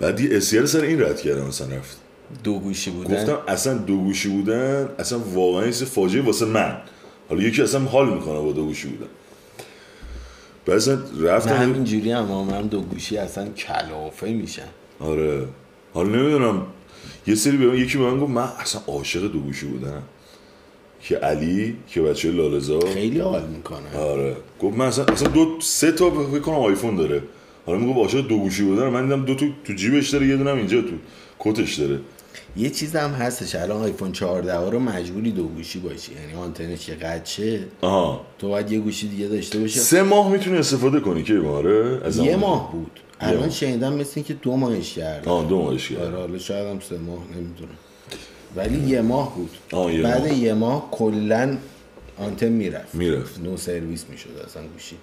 بعد یه اسیر سر این رد کردم مثلا رفت. دو گوشی بودن؟ گفتم اصلا دو گوشی بودن اصلا واقعا یه فاجعه واسه من. حالا یکی اصلا حال می‌کنه با دو گوشی بودن. بعد اصلا رفتم همینجوری هم هم دو گوشی اصلا کلافه میشن. آره. حالا نمی‌دونم. یه سری به من یکی به من گفت من اصلا عاشق دو گوشی بودم که علی که بچه لالزار خیلی حال می‌کنه. آره. گفت من اصلا, اصلا دو سه تا فکر کنم آیفون داره. حالا میگه عاشق دو گوشی بودن من دیدم دو تو تو جیبش داره یه دونم اینجا تو کتش داره. یه چیز هم هستش الان آیفون 14 رو مجبوری دو گوشی باشی یعنی آنتنش که قد شه آها. تو باید یه گوشی دیگه داشته باشه سه ماه می‌تونی استفاده کنی که آره از یه ماه بود. الان شنیدم مثل اینکه دو ماهش کرد آه دو ماهش کرد آره حالا شاید هم سه ماه نمی‌دونم. ولی یه ماه بود. آه، یه بعد ماه. یه ماه کلا آنتن می‌رفت. می‌رفت. نو سرویس می‌شد اصلا گوشی.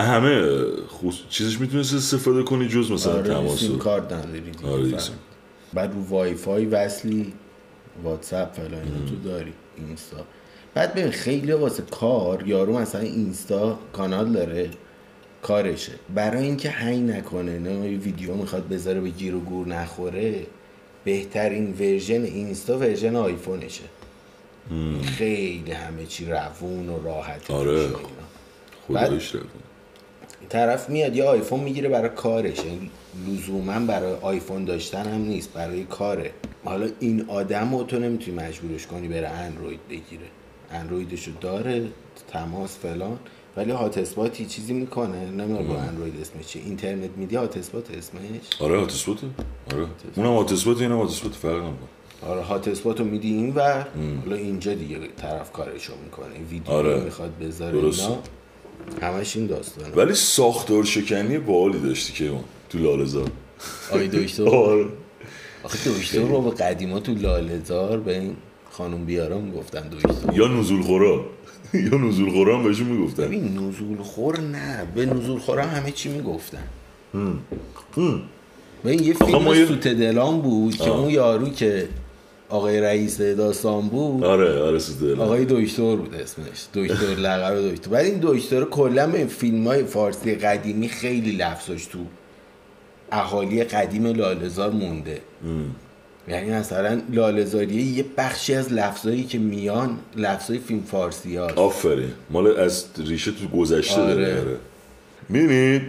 همه خصوص چیزش می‌تونست استفاده کنی جز مثلا آره تماس. سیم کارت نداری. آره. بعد رو وای فای وصلی واتساپ فلان اینا تو داری اینستا. بعد ببین خیلی واسه کار یارو مثلا اینستا کانال داره کارشه. برای اینکه هنگ نکنه نه یه ویدیو می‌خواد بذاره به گیر و گور نخوره بهترین ورژن اینستا ورژن آیفونشه. خیلی همه چی روون و راحت آره. رفت طرف میاد یه آیفون می‌گیره برای کارش. یعنی لزوما برای آیفون داشتن هم نیست برای کاره. حالا این آدم رو تو نمی‌تونی مجبورش کنی بره اندروید بگیره. اندرویدشو داره تماس فلان. ولی هات اسپاتی چیزی می‌کنه. نمی‌دونم با اندروید اسمش چیه. اینترنت میدی هات اسپات اسمش؟ آره هاتسپوته آره. اونم هاتسپوت اینم هاتسپوت فرق نمی‌کنه. آره هات اسپات رو میدی این ور حالا اینجا دیگه طرف کارشو می‌کنه. ویدیو آره. می‌خواد بذاره. اینا. همش این داستانه. ولی ساختار شکنی باحالی داشتی که اون تو لالزار آی دکتر. آره. آخه دکتر رو به قدیما تو لالهزار به این خانم بیارم گفتن دکتر. یا نزول خورا یا نزول خورا هم بهشون می‌گفتن. ببین نزول خور نه. به نزول خور هم همه چی می‌گفتن. ببین یه فیلم سوت دلان بود که اون یارو که آقای رئیس داستان بود. آره آره سوده آقای دکتر بود اسمش. دکتر لقب دکتر. بعد این دکتر کلا به فیلم های فارسی قدیمی خیلی لفظش تو اهالی قدیم لالزار مونده. یعنی مثلا لالزاریه یه بخشی از لفظایی که میان لفظای فیلم فارسی ها آفرین. مال از ریشه تو گذشته آره. داره. می‌بینید؟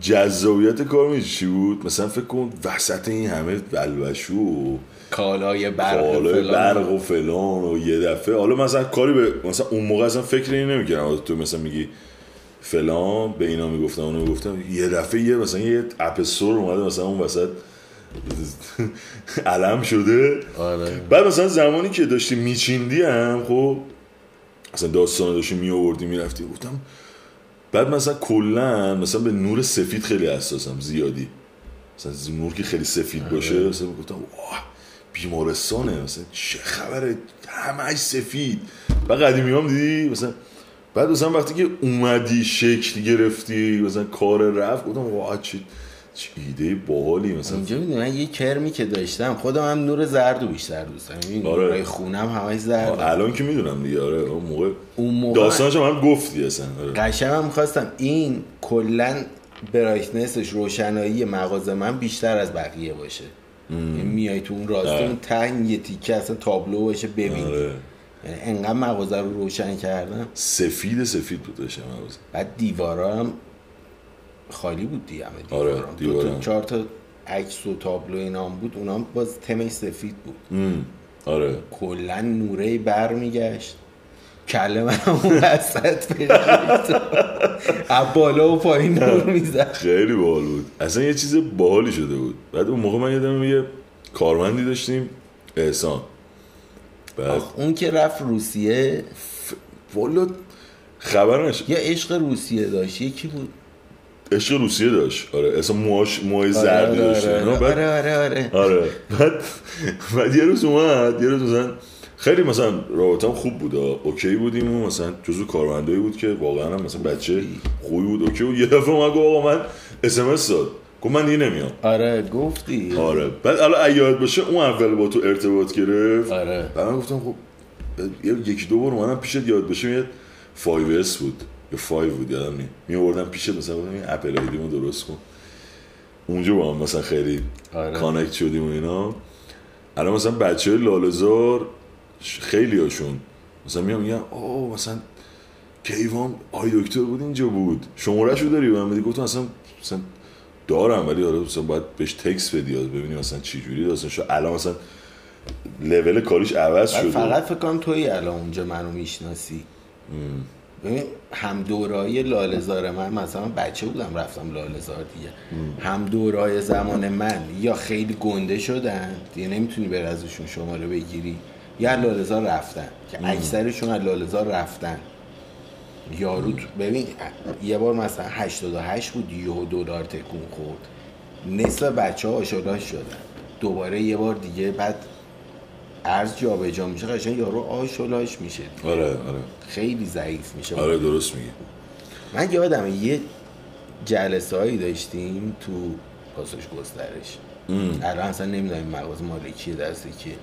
جذابیت کار می‌دونی چی بود؟ مثلا فکر کن وسط این همه بلبشو. و کالای برق کالای فلان. برق و فلان و یه دفعه. حالا مثلا کاری به مثلا اون موقع اصلا فکر این نمی‌کردم. تو مثلا میگی فلان به اینا می‌گفتم اونو می‌گفتم. یه دفعه یه مثلا یه اپستور اومده مثلا اون وسط علم شده. آره. بعد مثلا زمانی که داشتی میچیندی هم خب مثلا داستان داشتی می آوردی می‌رفتی. گفتم بعد مثلا کلا مثلا به نور سفید خیلی حساسم زیادی. مثلا نور که خیلی سفید باشه مثلا گفتم واه بیمارستانه. مثلا چه خبره؟ همش سفید. بعد قدیمی هم دیدی؟ مثلا بعد مثلا وقتی که اومدی شکل گرفتی مثلا کار رفت گفتم واه چه چه ایده باحالی مثلا اینجا می‌دونی من یه کرمی که داشتم خودم هم نور زرد بیشتر دوست دارم این آره. نورای خونم همش زرد الان که می‌دونم دیگه آره اون موقع اون موقع داستانش هم, هم گفتی اصلا آره. قشنگ هم خواستم این کلا برایتنسش روشنایی مغازه من بیشتر از بقیه باشه یعنی میای تو اون راسته آره. اون ته یه تیکه اصلا تابلو باشه ببینی آره. یعنی انقدر مغازه رو روشن کردم سفید سفید بود داشتم. بعد دیوارا هم خالی بود دیگه همه آره، دو. تا چهار تا عکس و تابلو اینا هم بود. اونا باز تمش سفید بود. ام. آره. کلا نوره بر میگشت کله من هم اون وسط از بالا و پایین نور می‌زد. خیلی باحال بود. اصلا یه چیز باحالی شده بود. بعد اون موقع من یادم یه کارمندی داشتیم احسان. بعد اون که رفت روسیه والا خبر نشد. یه عشق روسیه داشت. یکی بود عشق روسیه داشت. آره اصلا موهاش موهای آره زردی آره داشت آره. آره آره, آره. آره. بعد بعد یه روز اومد یه روز مثلا خیلی مثلا رابطم خوب بود. okay بودیم و مثلا جزو کارمندایی بود که واقعا هم مثلا بچه خوبی بود okay بود. یه دفعه اومد گفت آقا من اس ام اس داد. گفت من دیگه نمیام. آره گفتی. آره. بعد الان یاد باشه اون اول با تو ارتباط گرفت. آره. بعد من گفتم خب یکی دو بار اومدم پیشت یاد باشه یه 5S بود. یا 5 بود یادم نیست می آوردم پیشت مثلا این Apple ID مو درست کن. اونجا با هم مثلا خیلی آره. connect شدیم و اینا. الان مثلا بچه لاله زار خیلی هاشون مثلا میام میگم اوه مثلا کیوان iDoctor بود اینجا بود. شماره شو داری من بدی گفتم اصلا مثلا دارم ولی آره مثلا باید بهش تکس بدی ببینیم مثلا چی جوری داستان شو الان مثلا لول کاریش عوض شده. فقط فکر کنم توی الان اونجا منو می‌شناسی. هم دورای لالزار من مثلا بچه بودم رفتم لالزار دیگه. هم دورای زمان من یا خیلی گنده شدن دیگه نمی‌تونی بر ازشون شماره بگیری. یا لالزار رفتن که اکثرشون از لالزار رفتن. یارو ببین یه بار مثلا 88 بود یه دلار تکون خورد. نصف بچه ها شدن. دوباره یه بار دیگه بعد ارز جابجا میشه قشنگ یارو آشولاش میشه. آره آره. خیلی ضعیف میشه. آره درست میگی. من یادمه یه جلسه هایی داشتیم تو پاسش گسترش. الان اصلا نمی‌دونم این مغازه مال کیه دست کیه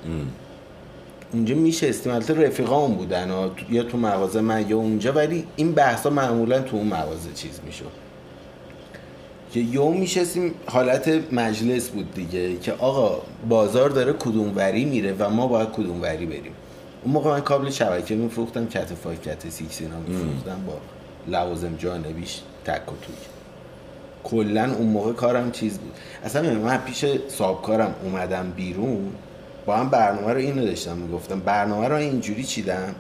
اونجا میشستیم. البته رفیقام بودن یا تو مغازه من یا اونجا ولی این بحثا معمولا تو اون مغازه چیز می‌شد. که یوم میشستیم حالت مجلس بود دیگه که آقا بازار داره کدوم وری میره و ما باید کدوم وری بریم. اون موقع من کابل شبکه میفروختم Cat five Cat six اینا میفروختم با لوازم جانبیش تک و توک. کلا اون موقع کارم چیز بود. اصلا من پیش صاحب کارم اومدم بیرون با هم برنامه رو اینو داشتم می‌گفتم برنامه رو اینجوری چیدم؟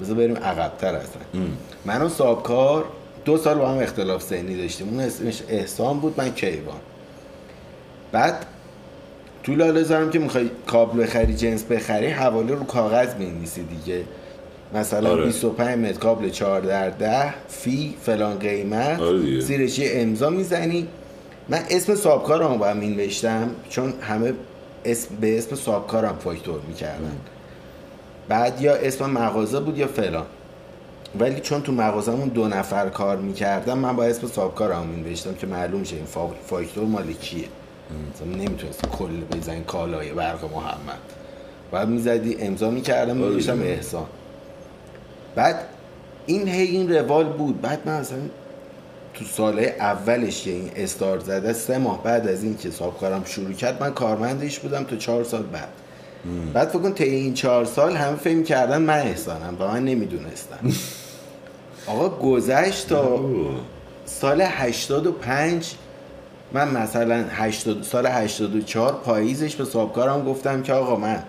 بذار بریم عقبتر اصلا. من و صاحب کار دو سال با هم اختلاف سنی داشتیم. اون اسمش احسان بود من کیوان. بعد تو لاله‌زارم که می‌خوای کابل بخری جنس بخری حواله رو کاغذ بنویسی دیگه. مثلا آره. 25 متر کابل 4 در 10 فی فلان قیمت. آره. زیرش یه امضا می‌زنی. من اسم صاحبکارم با هم مینوشتم چون همه اسم به اسم صاحبکارم فاکتور می‌کردن. بعد یا اسم مغازه بود یا فلان. ولی چون تو مغازمون دو نفر کار می‌کردم من با اسم صاحبکارم مینوشتم که معلوم شه این فا- فاکتور مال کیه. مثلا نمی‌تونست کل بزنی کالای برق محمد. بعد می‌زدی امضا می‌کردم آره. احسان بعد این هی این روال بود. بعد من اصلا تو ساله اولش که این استار زده سه ماه بعد از این که صاحب کارم شروع کرد من کارمندش بودم تا چهار سال بعد. بعد فکر کن طی این چهار سال همه فهم کردن من احسانم و من نمی‌دونستم. آقا گذشت تا. سال 85 من مثلا 80 سال 84 پاییزش به صاحبکارم گفتم که آقا من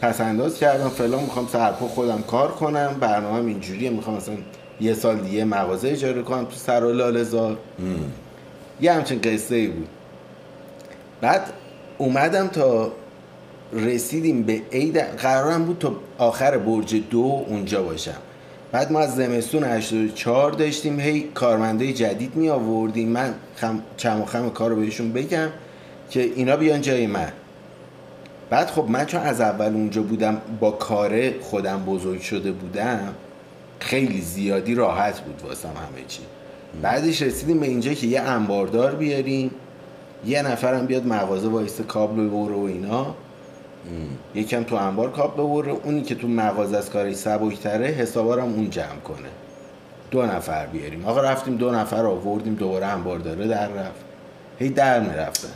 پس انداز کردم فلان می‌خوام سرپا خودم کار کنم برنامه اینجوریه می‌خوام مثلا یه سال دیگه مغازه اجاره کنم تو سر و لاله‌زار یه همچین قصه ای بود. بعد اومدم تا رسیدیم به عید قرارم بود تا آخر برج دو اونجا باشم. بعد ما از زمستون 84 داشتیم هی کارمنده جدید می آوردیم. من خم چم و خم کار رو بهشون بگم که اینا بیان جای من. بعد خب من چون از اول اونجا بودم با کاره خودم بزرگ شده بودم خیلی زیادی راحت بود واسم همه چی. بعدش رسیدیم به اینجا که یه انباردار بیاریم یه نفرم بیاد مغازه وایسته کابل ببره و اینا. یکم تو انبار کابل ببره اونی که تو مغازه از کارش سبکتره حسابارم اون جمع کنه. دو نفر بیاریم. آقا رفتیم دو نفر آوردیم دوباره انبارداره در رفت. هی در می‌رفتن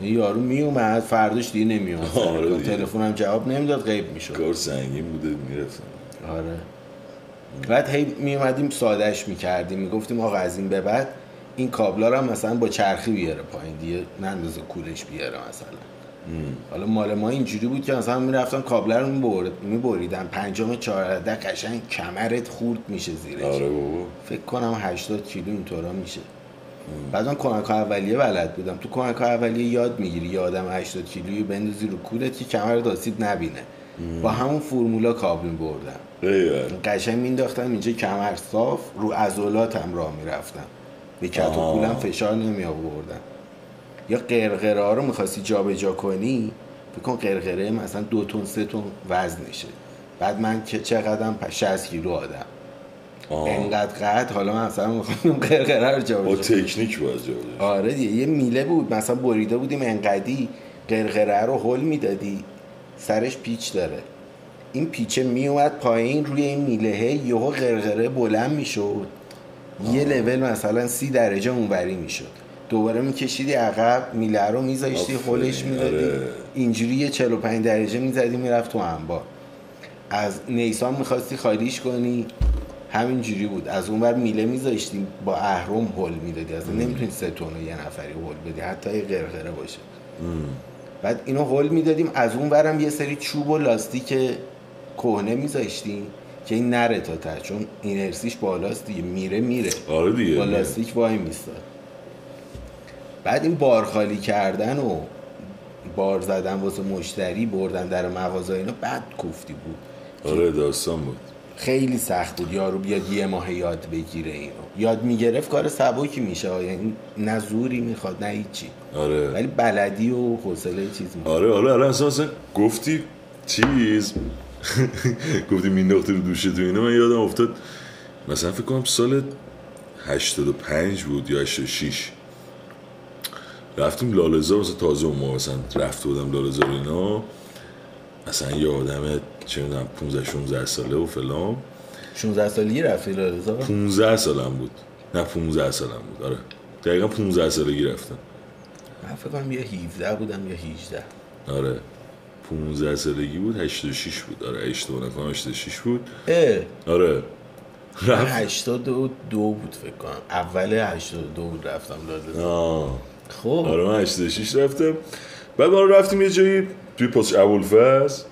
یارو میومد فرداش دیگه نمیومد آره. تلفنم جواب نمی‌داد غیب می‌شد. کار سنگین بوده می‌رفتن آره. بعد هی می اومدیم سادهش می‌کردیم. می‌گفتیم آقا از این به بعد این کابلا رو هم مثلا با چرخی بیاره پایین دیگه نندازه کولش بیاره مثلا. حالا مال ما اینجوری بود که مثلا می‌رفتم کابلا رو میبریدم پنجم چهارده قشنگ کمرت خورد میشه زیرش آره بابا. فکر کنم 80 کیلو اینطورا میشه. بعد من کمک اولیه بلد بودم. تو کمک اولیه یاد می‌گیری یه آدم 80 کیلویی بندازی رو کولت که کمر آسیب نبینه. با همون فرمولا کابل بردم قشنگ مینداختم اینجا کمر صاف رو عضلاتم راه می‌رفتم. به کت و آه. کولم فشار نمی آوردم یا قرقره ها رو می‌خواستی جابجا کنی؟ فکر کن قرقره مثلا دو تن سه تن وزنشه بعد من که چقدرم 60 کیلو آدم. آه. انقدر قد حالا من مثلا می‌خوام قرقره رو با جابجا کنم. تکنیک باز جا بوده. آره دیگه یه میله بود. مثلا بریده بودیم انقدی قرقره رو هل می‌دادی. سرش پیچ داره. این پیچه میومد پایین روی این میلهه یهو قرقره بلند می‌شد. یه لول مثلا سی درجه اونوری می‌شد. دوباره میکشیدی عقب میله رو میذاشتی خولش می‌دادی. آره. اینجوری یه 45 درجه می‌زدی می‌رفت تو انبار. از نیسان می‌خواستی خالیش کنی. همینجوری بود. از اون بر میله میذاشتی با اهرم هل می‌دادی. از نمی‌تونی سه تون یه نفری هل بدی. حتی یه قرقره باشه. بعد اینو هل می‌دادیم. از اون برم یه سری چوب و لاستیک کهنه میذاشتیم که این نره تا ته. چون اینرسیش بالاست دیگه. میره میره. آره دیگه. با لاستیک وای میستاد بعد این بار خالی کردن و بار زدن واسه مشتری بردن در مغازه اینا بعد کوفتی بود. آره داستان بود. خیلی سخت بود. یارو بیاد یه ماه یاد بگیره اینو. یاد می‌گرفت کار سبکی میشه یعنی نه زوری می‌خواد نه هیچی. آره. ولی بلدی و حوصله چیز می‌خواد آره آره آره اصلا اصلا گفتی چیز؟ گفتی مینداختی رو دوشه تو اینه من یادم افتاد مثلا فکر کنم سال 85 بود یا 86 رفتیم لالزار مثلا تازه اون موقع مثلا رفته بودم لالزار اینا. مثلا یه آدم چه می‌دونم 15 16 ساله و فلان. 16 سالگی رفتی لالزار؟ 15 سالم بود. نه 15 سالم بود. آره. دقیقا 15 سالگی رفتم. من فکر کنم یه 17 بودم یا 18 آره. 15 سالگی بود 86 بود. آره اشتباه نکنم 86 بود. اه. آره. رفت. 82 بود فکر کنم. اول 82 بود رفتم لالزار. آه. خب. آره من 86 رفتم. بعد ما رفتیم یه جایی توی پاس ابوالفضل.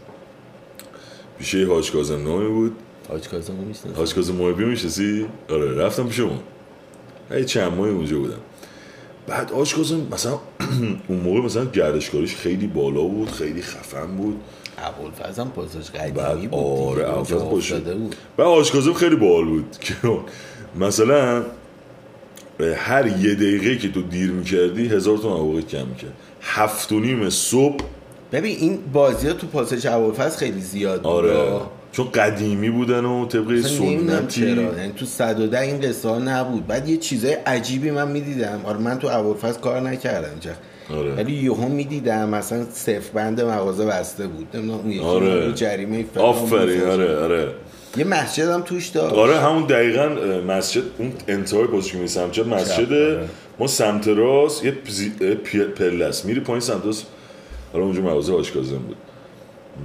پیشه حاج کاظم نامی بود. حاج کاظم رو می‌شناسم حاج کاظم محبی می‌شناسی؟ آره رفتم پیش اون. یه چند ماهی اونجا بودم. بعد حاج کاظم مثلا اون موقع مثلا گردشکاریش خیلی بالا بود خیلی خفن بود. ابوالفضل هم پاساژ قدیمی بود آره. ابوالفضل بود. و آشکازم خیلی باحال بود. که مثلا هر یه دقیقه که تو دیر می‌کردی هزار تومن حقوقت کم می‌کرد. هفت و نیم صبح. ببین این بازی ها تو پاساژ ابوالفضل خیلی زیاد بود. آره. چون قدیمی بودن و طبق اصلا نمی‌دونم سنتی چرا. یعنی تو 110 این قصه ها نبود. بعد یه چیزای عجیبی من می‌دیدم. آره من تو ابوالفضل کار نکردم اینجا آره. ولی یهو می‌دیدم مثلا صفر بند مغازه بسته بود. نمی‌دونم اون یکی آره. جریمه آفرین. آره آره. یه مسجد هم توش داشت. آره همون دقیقا مسجد اون انتهای پاسش که می سمت مسجد؟ آره. ما سمت راست یه پزی- اه، پی- پله است. میری پایین سمت راست. حالا اونجا مغازه آشکازم بود.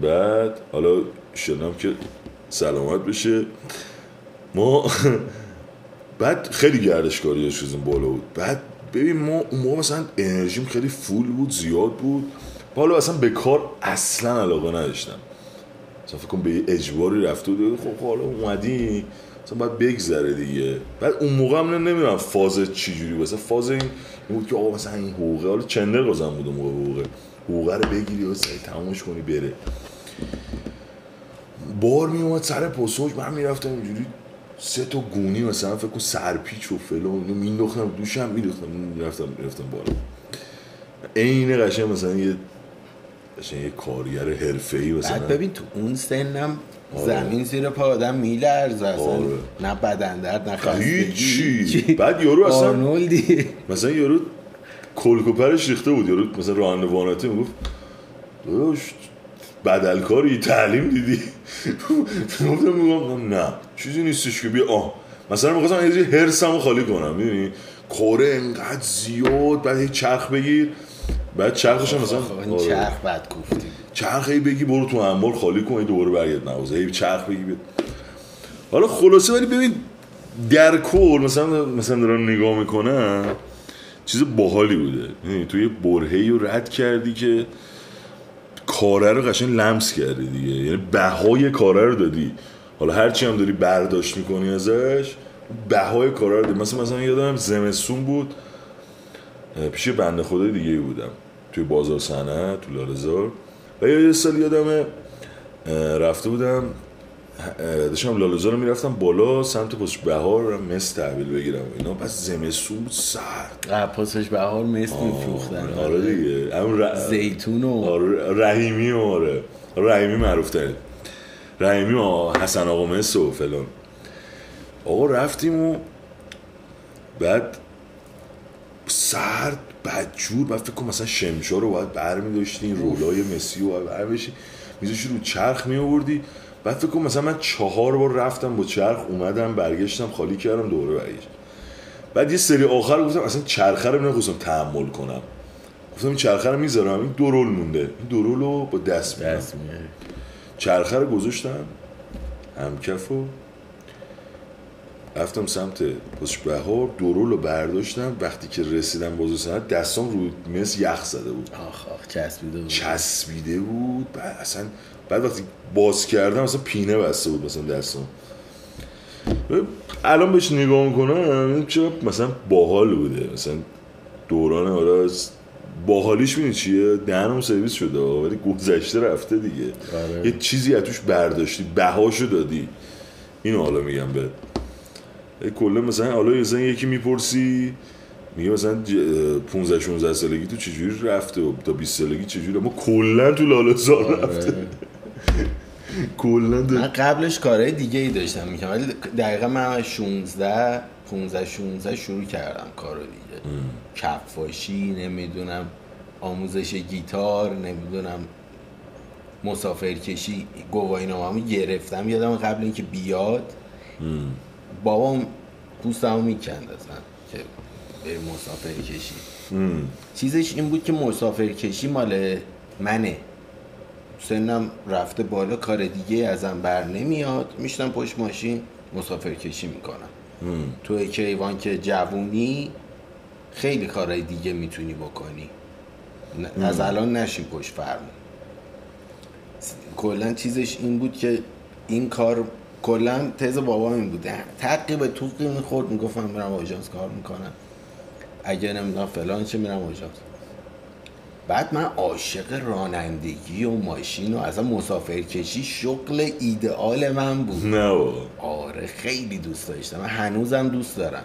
بعد حالا شنم که سلامت بشه. ما بعد خیلی گردشکاری چیزیم بالا بود. بعد ببین ما اون موقع مثلا انرژیم خیلی فول بود زیاد بود. حالا اصلا به کار اصلا علاقه نداشتم. مثلا فکر کنم به اجباری رفته بود خب خب حالا اومدی مثلا باید بگذره دیگه. بعد اون موقع هم نمی‌دونم فاز چی جوری مثلا فاز این بود که آقا مثلا این حقوقه حالا چندر بازم بود اون موقع حقوقه. حقوقه رو بگیری و سری تمومش کنی بره. بار می اومد سر پاساژ من می‌رفتم اینجوری سه تا گونی مثلا فکر کن سرپیچ و فلان اینو مینداختم دوشم میریختم می‌رفتم می‌رفتم بالا. عین قشنگ مثلا یه قشنگ یه کارگر حرفه‌ای مثلا. بعد ببین تو اون سنم آره. زمین زیر پا آدم میلرزه اصلا. آره. نه بدن درد نه خستگی. بعد یارو اصلا آرنولدی مثلا یارو کلکوپرش ریخته بود. یارو مثلا راننده واناتی می‌گفت داداش بدلکاری تعلیم دیدی؟ گفتم میگم نه چیزی نیستش که بیا آه. مثلا می‌خواستم یه هرسمو خالی کنم می‌دونی؟ کره انقدر زیاد بعد هی چرخ بگیر. بعد چرخش هم مثلا این. چرخ بد کوفتی چرخ هی بگی برو تو انبار خالی کن دوباره برگرد. مغازه هی چرخ بگی بیاد حالا خلاصه ولی ببین در کل مثلا مثلا دارن نگاه می‌کنن چیز باحالی بوده. یعنی تو یه برهی رو رد کردی که کاره رو قشنگ لمس کردی دیگه. یعنی بهای کاره رو دادی. حالا هرچی هم داری برداشت می‌کنی ازش بهای کاره رو دادی. مثلا مثلا یادم زمستون بود پیش بنده خدای دیگه ای بودم. توی بازار صنعت تو لالزار و یه سال یادمه اه، رفته بودم داشتم لالزار رو می‌رفتم بالا سمت پشت بهار مس تحویل بگیرم اینا. پس زمستون بود سرد. پاسش بهار مثل میفروختن آره دیگه. همون ر- زیتون و آره رحیمی و آره. رحیمی معروف رحیمی و حسن آقا مس و فلان. آقا رفتیم و بعد سرد بدجور بعد فکر کنم مثلا شمشا رو باید برمی داشتین رولای مسی رو باید بر بشی میذاشی رو چرخ می آوردی بعد فکر کنم مثلا من چهار بار رفتم با چرخ اومدم برگشتم خالی کردم دوره برگشت. بعد یه سری آخر گفتم اصلا چرخه رو نمی‌خواستم تحمل کنم. گفتم این چرخه رو می‌ذارم این دو رول مونده. این دو رول رو با دست میاری چرخه رو گذاشتم همکف و رفتم سمت پشت بهار دورول رو برداشتم. وقتی که رسیدم بازو سند دستام رو مثل یخ زده بود. آخ آخ چسبیده بود. چسبیده بود. بعد اصلا بعد وقتی باز کردم اصلا پینه بسته بود مثلا دستام. الان بهش نگاه می‌کنم چه مثلا باحال بوده. مثلا دوران آره از- باحالیش می‌دونی چیه؟ دهنم سرویس شده ولی گذشته رفته دیگه. آره. یه چیزی از توش برداشتی بهاشو دادی. اینو حالا میگم به کلا مثلا حالا مثلا یکی می‌پرسی میگه مثلا ج- 15 16 سالگی تو چجوری رفته و تا 20 سالگی چجوری؟ ما کلا تو لاله‌زار رفته. کلا من قبلش کارهای دیگه ای داشتم می‌کنم ولی دقیقا من از 16 15 16 شروع کردم کارو دیگه. کفاشی نمی‌دونم آموزش گیتار نمی‌دونم مسافرکشی گواهینامه‌مو گرفتم. یادم قبل اینکه بیاد بابام پوستمو می‌کند اصلا که بریم مسافر کشی. چیزش این بود که مسافر کشی مال منه. سنم رفته بالا کار دیگه ازم بر نمیاد. میشتم پشت ماشین مسافر کشی می‌کنم. تو کیوان که جوونی خیلی کارهای دیگه می‌تونی بکنی. نه- از الان نشی پشت فرمون. کلا چیزش این بود که این کار کلا تز بابام این بود. تقی به توقی می‌خورد می‌گفت من میرم آژانس کار می‌کنم. اگه نمی‌دونم فلان چه میرم آژانس. بعد من عاشق رانندگی و ماشین و اصلا مسافرکشی شغل ایدئال من بود. نه بابا. آره خیلی دوست داشتم. من هنوزم دوست دارم.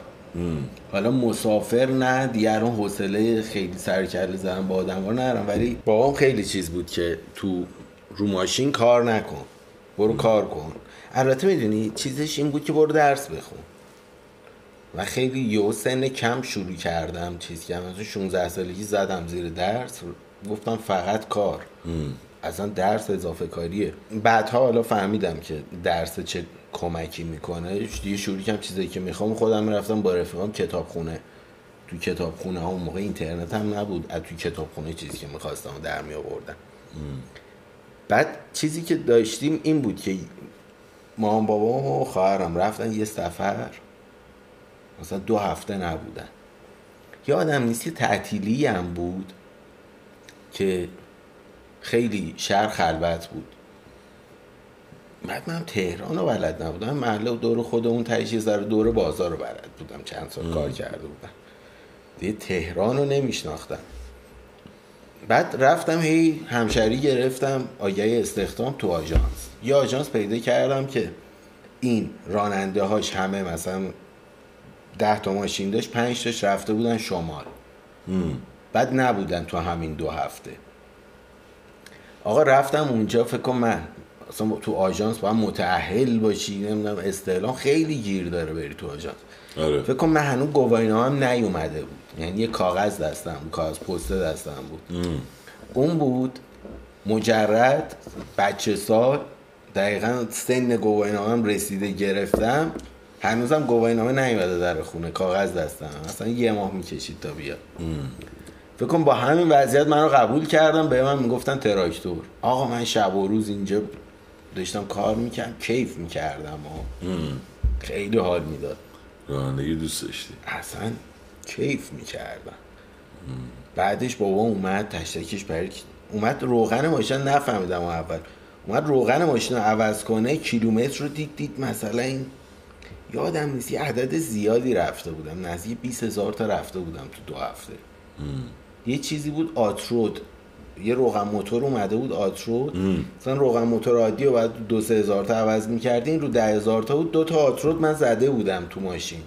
حالا مسافر نه دیگه حوصله خیلی سرکله زدن با آدم ندارم. ولی بابام خیلی چیز بود که تو رو ماشین کار نکن. برو کار کن. البته می‌دونی چیزش این بود که برو درس بخون. و خیلی یه سن کم شروع کردم چیز کردم. مثلا 16 سالگی زدم زیر درس. گفتم فقط کار. اصلا درس اضافه کاریه. بعدها حالا فهمیدم که درس چه کمکی می‌کنه. دیگه شروع کردم چیزایی که می‌خوام. خودم می‌رفتم با رفیقام کتابخونه. تو کتابخونه ها اون موقع اینترنت هم نبود. از تو کتابخونه چیزی که می‌خواستم در می آوردم بعد چیزی که داشتیم این بود که مامان بابا و خواهرم رفتن یه سفر. مثلا دو هفته نبودن. یادم نیست یه تعطیلی هم بود که خیلی شهر خلوت بود. بعد من تهران رو بلد نبودم. محله و دور خودمون یه ذره دور بازار رو بلد بودم. چند سال کار کرده بودم. دیگه تهران رو نمیشناختم. بعد رفتم هی همشری گرفتم آگهی استخدام تو آژانس. یه آژانس پیدا کردم که این راننده هاش همه مثلا ده تا ماشین داشت پنج تاش رفته بودن شمال. بعد نبودن تو همین دو هفته. آقا رفتم اونجا فکر کن من اصلا تو آژانس باید متعهل باشی نمی‌دونم استعلام خیلی گیر داره بری تو آژانس. آره. فکر کن من هنوز گواهینامه هم نیومده بود. یعنی یه کاغذ دستم بود کاغذ پسته دستم بود. اون بود مجرد بچه سال دقیقا سن گواهینامه هم رسیده گرفتم. هنوزم گواهینامه نیومده در خونه کاغذ دستم. اصلا یه ماه می‌کشید تا بیاد. فکر کن با همین وضعیت من رو قبول کردم به من می‌گفتن تراکتور. آقا من شب و روز اینجا داشتم کار می‌کردم کیف می‌کردم. خیلی حال می‌داد. رانندگی دوست داشتی. اصلا کیف می‌کردم. بعدش بابا اومد تشتکش برای اومد روغن ماشین نفهمیدم اول. اومد روغن ماشین رو عوض کنه کیلومتر رو دید دید مثلا این یادم نیست یه عدد زیادی رفته بودم. نزدیک 20 هزار تا رفته بودم تو دو هفته. یه چیزی بود آترود یه روغن موتور اومده بود آترود مثلا روغن موتور عادی رو بعد دو سه هزار تا عوض می‌کردین رو ده هزار تا بود. دو تا آترود من زده بودم تو ماشین.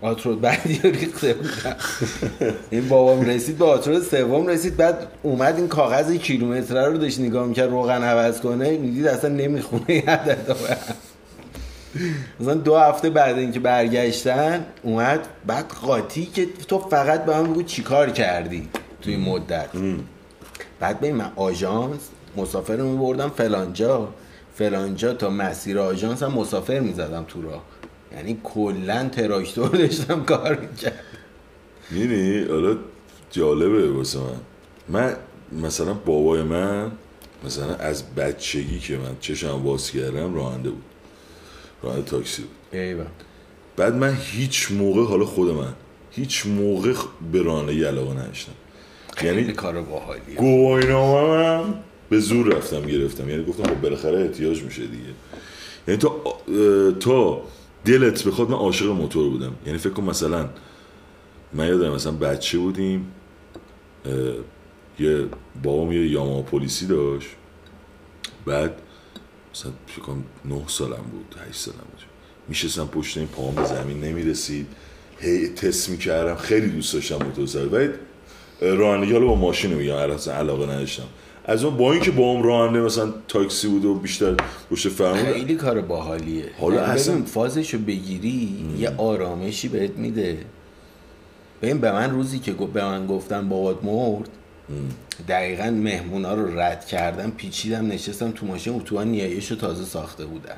آترود بعدی رو ریخته بودم این بابام رسید به آترود سوم رسید بعد اومد این کاغذ کیلومتر رو داشت نگاه می‌کرد روغن عوض کنه. می‌دید اصلا نمی‌خونه عدد مثلا دو هفته بعد اینکه برگشتن اومد بعد قاطی که تو فقط به من بگو چیکار کردی توی این مدت. بعد ببین من آژانس مسافر رو میبردم فلانجا. فلانجا تا مسیر آژانس هم مسافر می‌زدم تو راه. یعنی کلا تراکتور داشتم کار می‌کرد می‌دونی؟ حالا جالبه واسه من. من مثلا بابای من مثلا از بچگی که من چشم باز کردم راننده بود. راننده تاکسی بود. ایوه. بعد من هیچ موقع حالا خود من هیچ موقع به رانندگی علاقه نداشتم. یعنی کار باحالیه. هم به زور رفتم گرفتم. یعنی گفتم خب بالاخره احتیاج میشه دیگه. یعنی تا تا دلت بخواد من عاشق موتور بودم. یعنی فکر کن مثلا من یادم مثلا بچه بودیم یه بابام یه یاما پلیسی داشت. بعد مثلا فکر کنم نه سالم بود هشت سالم بود. میشستم پشت این پاهم به زمین نمی‌رسید. هی تست می‌کردم. خیلی دوست داشتم موتور سر ولی رانندگی با ماشین میگم اصلا علاقه نداشتم. از اون با اینکه با هم راننده مثلا تاکسی بود و بیشتر پشت فرمون خیلی کار باحالیه. حالا یعنی اصلا- فازشو بگیری یه آرامشی بهت میده. ببین به من روزی که به من گفتن بابات مرد دقیقا مهمونا رو رد کردم پیچیدم نشستم تو ماشین اتوبان نیایش رو تازه ساخته بودن.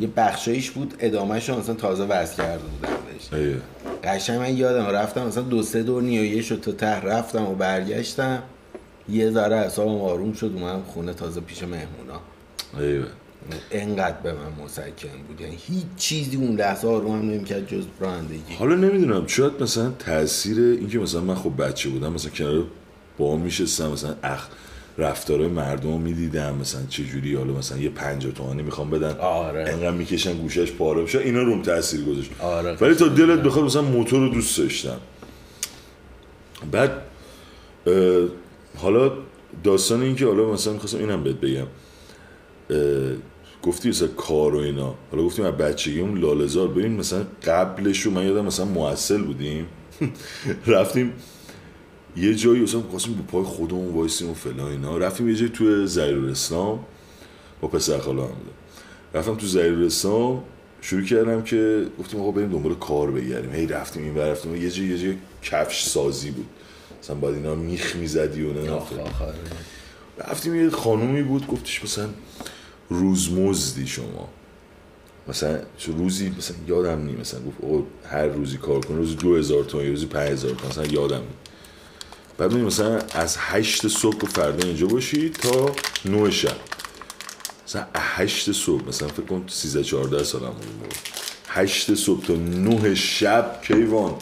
یه بخشایش بود ادامهش رو مثلا تازه وز کرده بودن. قشنگ من یادم رفتم مثلا دو سه دور نیایش رو تا ته رفتم و برگشتم. یه ذره اعصابم آروم شد اومدم خونه تازه پیش مهمونا ایوه. انقدر به من مسکن بود یعنی هیچ چیزی اون لحظه آرومم نمی‌کرد جز رانندگی حالا نمی‌دونم شاید مثلا تاثیر اینکه مثلا من خب بچه بودم مثلا کنار با هم میشستم مثلا اخ رفتارهای مردم رو می‌دیدم مثلا چه جوری حالا مثلا یه پنجاه تومانی می‌خوام بدن آره. انقدر می‌کشن گوشش پاره بشه اینا روم تاثیر گذاشت آره. ولی تا دلت بخواد مثلا موتور رو دوست داشتم بعد حالا داستان این که حالا مثلا می‌خواستم اینم بهت بگم. گفتی مثلا کار و اینا. حالا گفتیم از بچگی اون لالزار ببین مثلا قبلش رو من یادم مثلا معسل بودیم. رفتیم یه جایی مثلا خواستیم به پای خودمون وایسیم و فلان اینا. رفتیم یه جایی تو زهیرالاسلام. با پسر خاله هم بودم. رفتم تو زهیرالاسلام. شروع کردم که گفتیم آقا بریم دنبال کار بگردیم. هی رفتیم این رفتیم. یه جایی یه جایی کفش سازی بود. مثلا باید اینا میخ می‌زدی و نه. رفتیم یه خانومی بود گفتش مثلا روزمزدی شما. مثلا چه روزی مثلا یادم نیم مثلا گفت آقا هر روزی کار کن روزی دو هزار تومن روزی پنج هزار تومن مثلا یادم نیم بعد مثلا از هشت صبح و فردا اینجا باشی تا نه شب. مثلا هشت صبح مثلا فکر کن 13 14 سالم بود. هشت صبح تا نه شب کیوان؟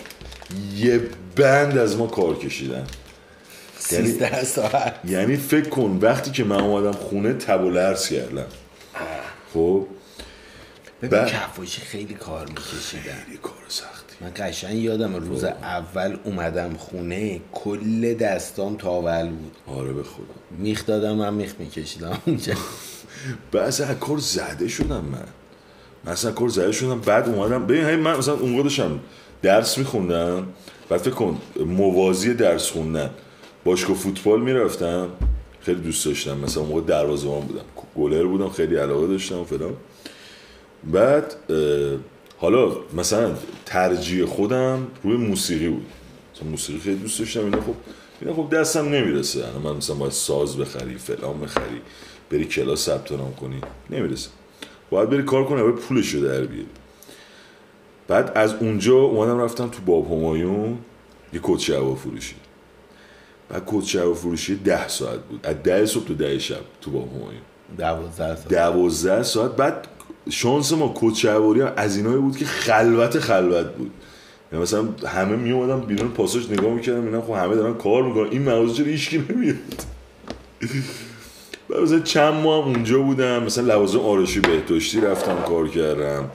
یه بند از ما کار کشیدن. یعنی- ساعت. یعنی فکر کن وقتی که من اومدم خونه تب و لرز کردم. خب؟ ببین کفاشی خیلی کار میکشیدن. خیلی کار سختی. من قشنگ یادم روز اول اومدم خونه کل دستام تاول بود. آره به خدا. میخ دادم من میخ میکشیدم. اونجا از کار زده شدم من. من اصلا از کار زده شدم بعد اومدم ببین هی من مثلا اون داشتم درس میخوندم. بعد فکر کن موازی درس خوندن. باشگاه فوتبال می‌رفتم. خیلی دوست داشتم. مثلا موقع دروازه‌بان بودم. گلر بودم خیلی علاقه داشتم فلان. بعد حالا مثلا ترجیح خودم روی موسیقی بود. مثلا موسیقی خیلی دوست داشتم. اینا خب اینا خب دستم نمی‌رسه. من مثلا باید ساز بخری فلان بخری بری کلاس ثبت نام کنی. نمی‌رسه. باید بری کار کنی باید پولش رو در بیاری. بعد از اونجا اومدم رفتم تو باب همایون یه کتچه هوا فروشی. بعد کتچه هوا فروشی ده ساعت بود. از ده صبح تا ده شب تو باب همایون. دوازده ساعت. دوازده ساعت. بعد شانس ما کوچهواری هم از اینایی بود که خلوت خلوت بود. یعنی مثلا همه می اومدن بیرون پاساژ نگاه می‌کردم اینا خب همه دارن کار می‌کنن. این مغازه چرا هیچکی نمیاد؟ بعد مثلا چند ماه هم اونجا بودم. مثلا لوازم آرایشی بهداشتی رفتم کار کردم.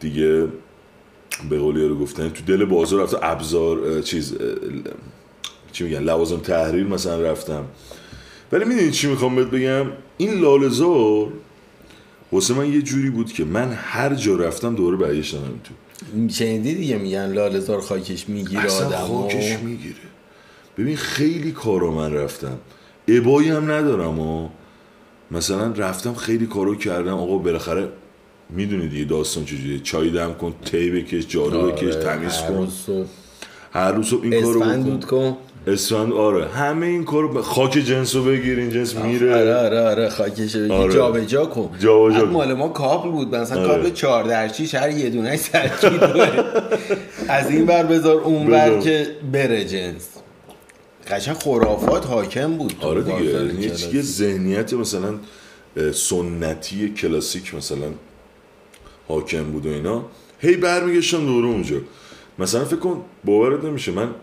دیگه به قول یارو گفتن تو دل بازار رفتم ابزار چیز چی میگن لوازم تحریر مثلا رفتم. ولی می‌دونی چی می‌خوام بهت بگم؟ این لالزار واسه من یه جوری بود که من هر جا رفتم دوره برگشتم تو. شنیدی دیگه میگن لالزار خاکش می‌گیره اصلا آدم خاکش می‌گیره. ببین خیلی کارا من رفتم. ابایی هم ندارم و مثلا رفتم خیلی کارو کردم. آقا بالاخره می‌دونی دیگه داستان چجوریه؟ چای دم کن تی بکش جارو بکش تمیز کن. آره، صبح. هر روز صبح این کارو اسفند بکن. دود کن. اسفند آره. همه این کارو ب- خاک جنس رو بگیر این جنس میره. آره آره آره خاکش رو آره. جا به جا کن. جابجا بعد کن. مال ما کابل بود. مثلا آره. کابل 14 6 هر یه دونه سرکیلوه از این ور بذار اون بذار. که بره جنس. قشنگ خرافات حاکم بود تو آره بازار دیگه یعنی. یه ذهنیت مثلا اه، سنتی کلاسیک مثلا. حاکم بود و اینا هی برمیگشتم دوره اونجا. مثلا فکر کن باورت نمیشه. من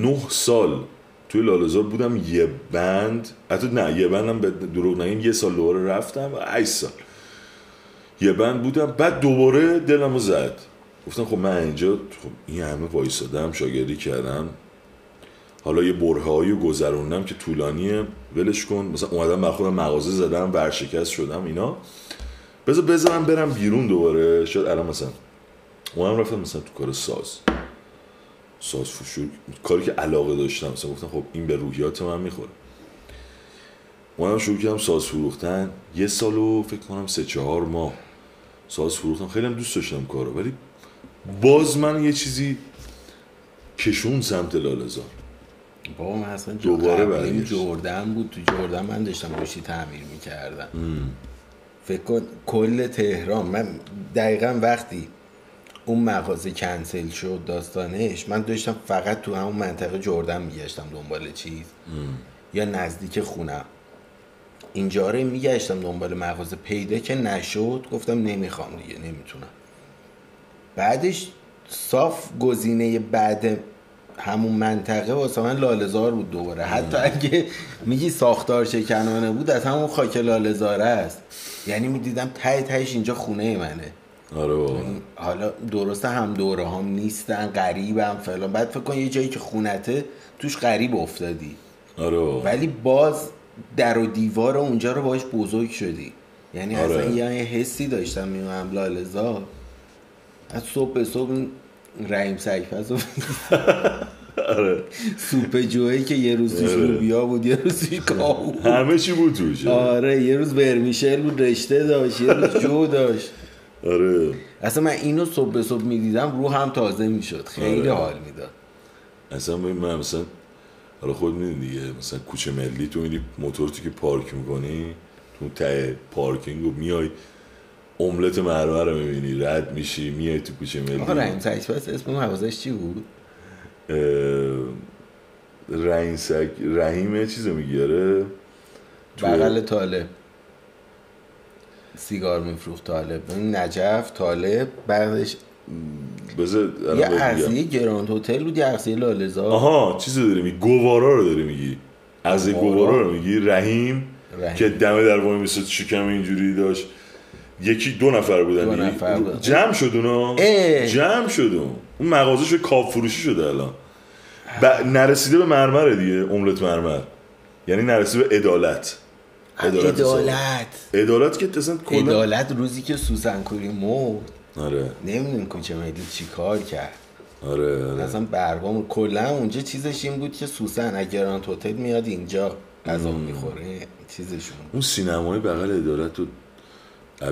نه سال توی لالزار بودم یه بند. حتی نه یه بندم به دروغ نگیم یه سال دوباره رفتم و 8 سال. یه بند بودم بعد دوباره دلمو زد. گفتم خب من اینجا خب این همه وایسادم شاگردی کردم. حالا یه برههایی رو گذروندم که طولانیه ولش کن. مثلا اومدم بر خودم مغازه زدم ورشکست شدم اینا. بذار بذارم برم بیرون دوباره. شاید الان مثلا اومدم رفتم مثلا تو کار ساز. ساز فشور کاری که علاقه داشتم. مثلا گفتم خب این به روحیات من می‌خوره. اومدم شروع کردم ساز فروختن. یه سال و فکر کنم سه چهار ماه ساز فروختم. خیلی هم دوست داشتم کارو. ولی باز من یه چیزی کشون سمت لالزار بابا من اصلا دوباره. جردن بود. تو جردن من داشتم گوشی تعمیر می‌کردم. فکر کن کل تهران من دقیقا وقتی اون مغازه کنسل شد داستانش من داشتم فقط تو همون منطقه جردن میگشتم دنبال چیز. یا نزدیک خونم اینجا رو میگشتم دنبال مغازه. پیدا که نشد گفتم نمی‌خوام دیگه نمی‌تونم. بعدش صاف گزینه بعد همون منطقه واسه من لالزار بود دوباره. حتی اگه میگی ساختار شکنانه بود از همون خاک لالزاره است. یعنی می‌دیدم ته تهش اینجا خونه منه. آره بابا. حالا درسته هم دوره هم نیستن غریبم فلان. بعد فکر کن یه جایی که خونته توش غریب افتادی. آره بابا. ولی باز در و دیوار اونجا رو باش بزرگ شدی. یعنی آره. اصلا یه حسی داشتم میومم لالزار از صبح به صبح رحیم و آره. سوپ جوهی که یه روز توش آره. لوبیا بود یه روز توش کاهو بود. همه چی بود توش. آره یه روز برمیشل بود رشته داشت یه روز جو داشت. آره. اصلا من اینو صبح به صبح می‌دیدم رو هم تازه می‌شد. خیلی آره. حال می‌داد. اصلا من مثلا حالا خود می‌دونی دیگه مثلا کوچه ملی تو میری موتور تو که پارک می‌کنی تو ته پارکینگ و میای املت مرمر رو می‌بینی. رد میشی میای تو کوچه ملی. آقا رحیم سگپز اسم مغازش چی بود؟ اه، رحیم سگ رحیم چیزو می‌گیره تو- بغل طالب. سیگار میفروخت طالب. نجف طالب بعدش بذار یه. عرصه گراند هتل بود یه عرصه لالزار آها چیزو داری میگی؟ گوارا رو داری میگی. از گوارا؟ رو میگی. رحیم رحیم. که دمه در وای میسد شکم اینجوری داشت. یکی دو نفر بودن دو. نفر بودن. جمع شد اونا. جمع شد اون. مغازه شد کاب فروشی شده الان. ب... نرسیده به مرمره دیگه املت مرمر. یعنی نرسیده به عدالت. عدالت عدالت. که اصلا کلا عدالت روزی که سوزن کوری مرد. آره. نمی‌دونم کوچه ملی چی کار کرد. آره آره. اصلا برگام کلا اونجا چیزش این بود که سوسن اگه گراند هتل میاد اینجا غذا می‌خوره چیزشون. اون سینمای بغل عدالت از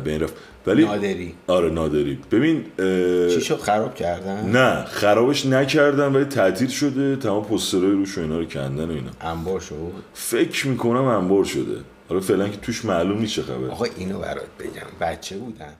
بین رفت. ولی نادری. آره نادری. ببین اه، چی شد؟ خراب کردن؟ نه خرابش نکردن ولی تعطیل شده تمام پوسترهای روش و اینا رو کندن و اینا. انبار شد؟ فکر می‌کنم انبار شده. حالا فعلا که توش معلوم نیست چه خبر آقا اینو برات بگم. بچه بودم